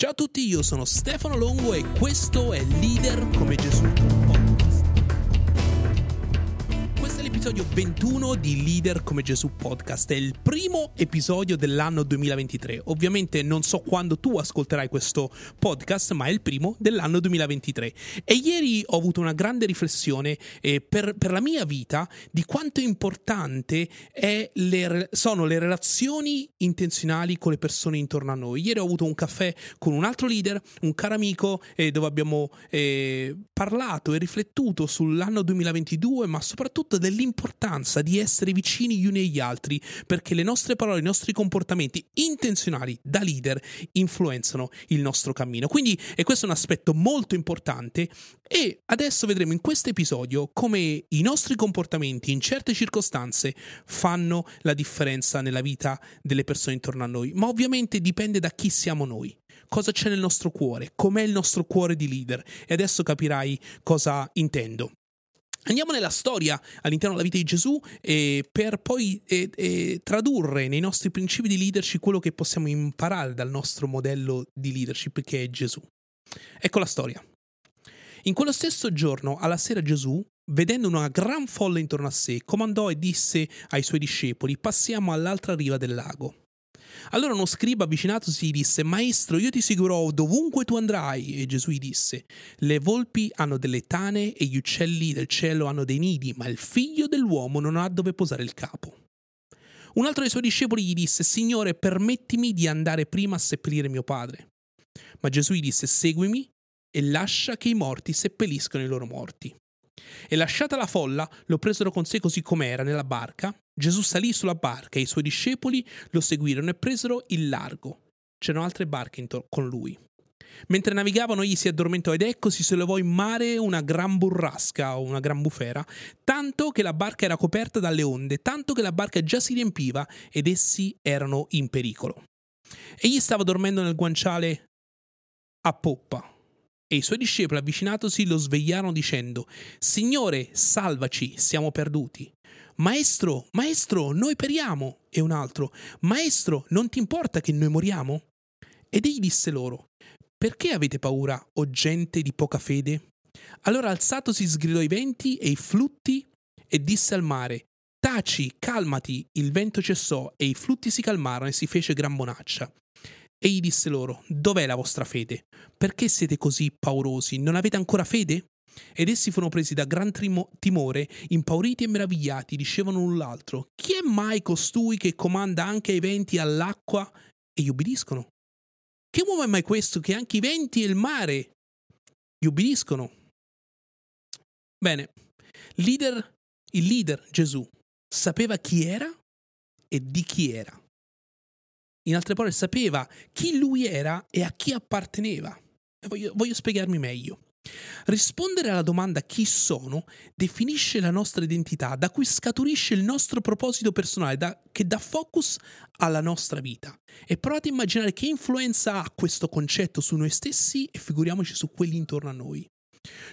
Ciao a tutti, io sono Stefano Longo e questo è Leader come Gesù L'episodio 21 di Leader come Gesù Podcast, è il primo episodio dell'anno 2023. Ovviamente non so quando tu ascolterai questo podcast, ma è il primo dell'anno 2023. E ieri ho avuto una grande riflessione eh, per, per, la mia vita di quanto importante le, sono le relazioni intenzionali con le persone intorno a noi. Ieri ho avuto un caffè con un altro leader, un caro amico, eh, dove abbiamo eh, parlato e riflettuto sull'anno 2022, ma soprattutto dell'importanza di essere vicini gli uni agli altri, perché le nostre parole, i nostri comportamenti intenzionali da leader influenzano il nostro cammino. Quindi e questo è un aspetto molto importante e adesso vedremo in questo episodio come i nostri comportamenti in certe circostanze fanno la differenza nella vita delle persone intorno a noi, ma ovviamente dipende da chi siamo noi cosa c'è nel nostro cuore, com'è il nostro cuore di leader e adesso capirai cosa intendo. Andiamo nella storia all'interno della vita di Gesù eh, per poi eh, eh, tradurre nei nostri principi di leadership quello che possiamo imparare dal nostro modello di leadership che è Gesù. Ecco la storia. In quello stesso giorno, alla sera Gesù, vedendo una gran folla intorno a sé, comandò e disse ai suoi discepoli, passiamo all'altra riva del lago. Allora uno scriba avvicinatosi gli disse, Maestro, io ti seguirò dovunque tu andrai. E Gesù gli disse, le volpi hanno delle tane e gli uccelli del cielo hanno dei nidi, ma il figlio dell'uomo non ha dove posare il capo. Un altro dei suoi discepoli gli disse, Signore, permettimi di andare prima a seppellire mio padre. Ma Gesù gli disse, seguimi e lascia che i morti seppelliscono i loro morti. E lasciata la folla, lo presero con sé così com'era nella barca. Gesù salì sulla barca e i suoi discepoli lo seguirono e presero il largo. C'erano altre barche intor- con lui. Mentre navigavano egli si addormentò ed ecco si sollevò in mare una gran burrasca o una gran bufera, tanto che la barca era coperta dalle onde, tanto che la barca già si riempiva ed essi erano in pericolo. Egli stava dormendo nel guanciale a poppa e i suoi discepoli avvicinatosi lo svegliarono dicendo, Signore, salvaci, siamo perduti. Maestro, maestro, noi periamo. E un altro, Maestro, non ti importa che noi moriamo? Ed egli disse loro, Perché avete paura, o gente di poca fede? Allora alzatosi sgridò i venti e i flutti e disse al mare, Taci, calmati, il vento cessò e i flutti si calmarono e si fece gran bonaccia. Egli disse loro, dov'è la vostra fede? Perché siete così paurosi? Non avete ancora fede? Ed essi furono presi da gran trimo- timore, impauriti e meravigliati, dicevano l'un l'altro, chi è mai costui che comanda anche ai venti all'acqua e gli ubbidiscono? Che uomo è mai questo che anche i venti e il mare gli ubbidiscono? Bene, leader, il leader Gesù sapeva chi era e di chi era. In altre parole, sapeva chi lui era e a chi apparteneva. Voglio, voglio spiegarmi meglio. Rispondere alla domanda chi sono definisce la nostra identità, da cui scaturisce il nostro proposito personale, da, che dà focus alla nostra vita. E provate a immaginare che influenza ha questo concetto su noi stessi e figuriamoci su quelli intorno a noi.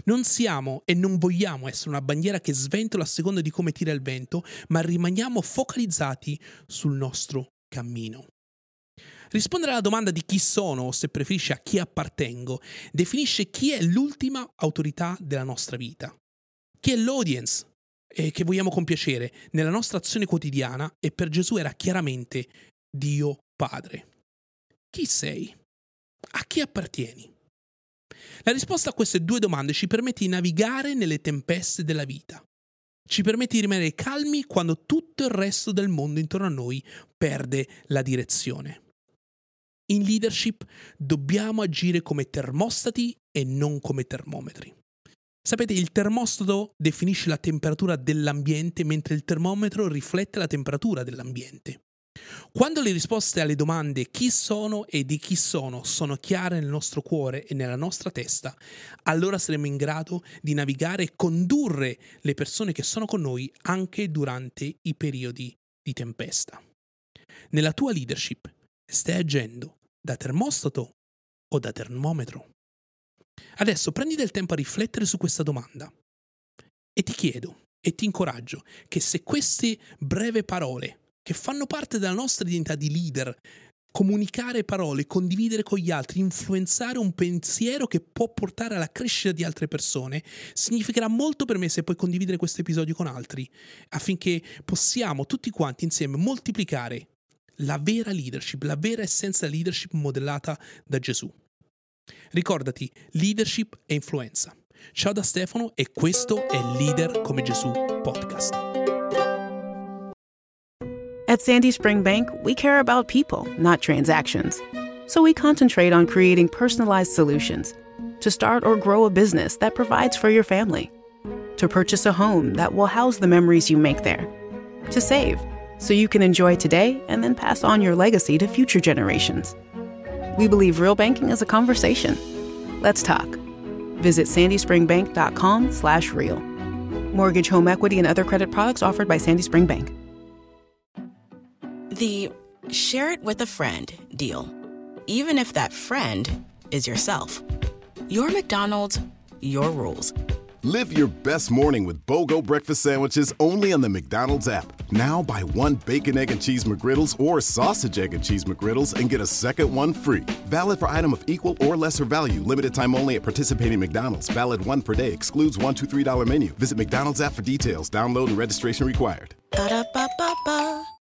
Non siamo e non vogliamo essere una bandiera che sventola a seconda di come tira il vento, ma rimaniamo focalizzati sul nostro cammino. Rispondere alla domanda di chi sono, o se preferisce a chi appartengo, definisce chi è l'ultima autorità della nostra vita. Chi è l'audience eh, che vogliamo compiacere nella nostra azione quotidiana e per Gesù era chiaramente Dio Padre. Chi sei? A chi appartieni? La risposta a queste due domande ci permette di navigare nelle tempeste della vita. Ci permette di rimanere calmi quando tutto il resto del mondo intorno a noi perde la direzione. In leadership dobbiamo agire come termostati e non come termometri. Sapete, il termostato definisce la temperatura dell'ambiente mentre il termometro riflette la temperatura dell'ambiente. Quando le risposte alle domande chi sono e di chi sono sono chiare nel nostro cuore e nella nostra testa, allora saremo in grado di navigare e condurre le persone che sono con noi anche durante i periodi di tempesta. Nella tua leadership stai agendo da termostato o da termometro? Adesso prendi del tempo a riflettere su questa domanda e ti chiedo e ti incoraggio che se queste breve parole che fanno parte della nostra identità di leader comunicare parole, condividere con gli altri, influenzare un pensiero che può portare alla crescita di altre persone, significherà molto per me se puoi condividere questo episodio con altri, affinché possiamo tutti quanti insieme moltiplicare la vera leadership, la vera essenza leadership modellata da Gesù. Ricordati, leadership e influenza. Ciao da Stefano e questo è Leader come Gesù podcast. At Sandy Spring Bank, we care about people, not transactions. So we concentrate on creating personalized solutions to start or grow a business that provides for your family, to purchase a home that will house the memories you make there, to save so you can enjoy today and then pass on your legacy to future generations. We believe real banking is a conversation. Let's talk. Visit sandyspringbank.com slash real. Mortgage, home equity, and other credit products offered by Sandy Spring Bank. The share it with a friend deal. Even if that friend is yourself. Your McDonald's, your rules. Live your best morning with BOGO breakfast sandwiches only on the McDonald's app. Now buy one bacon, egg, and cheese McGriddles or sausage, egg, and cheese McGriddles and get a second one free. Valid for item of equal or lesser value. Limited time only at participating McDonald's. Valid one per day. Excludes one, two, three dollar menu. Visit McDonald's app for details. Download and registration required. Ba-da-ba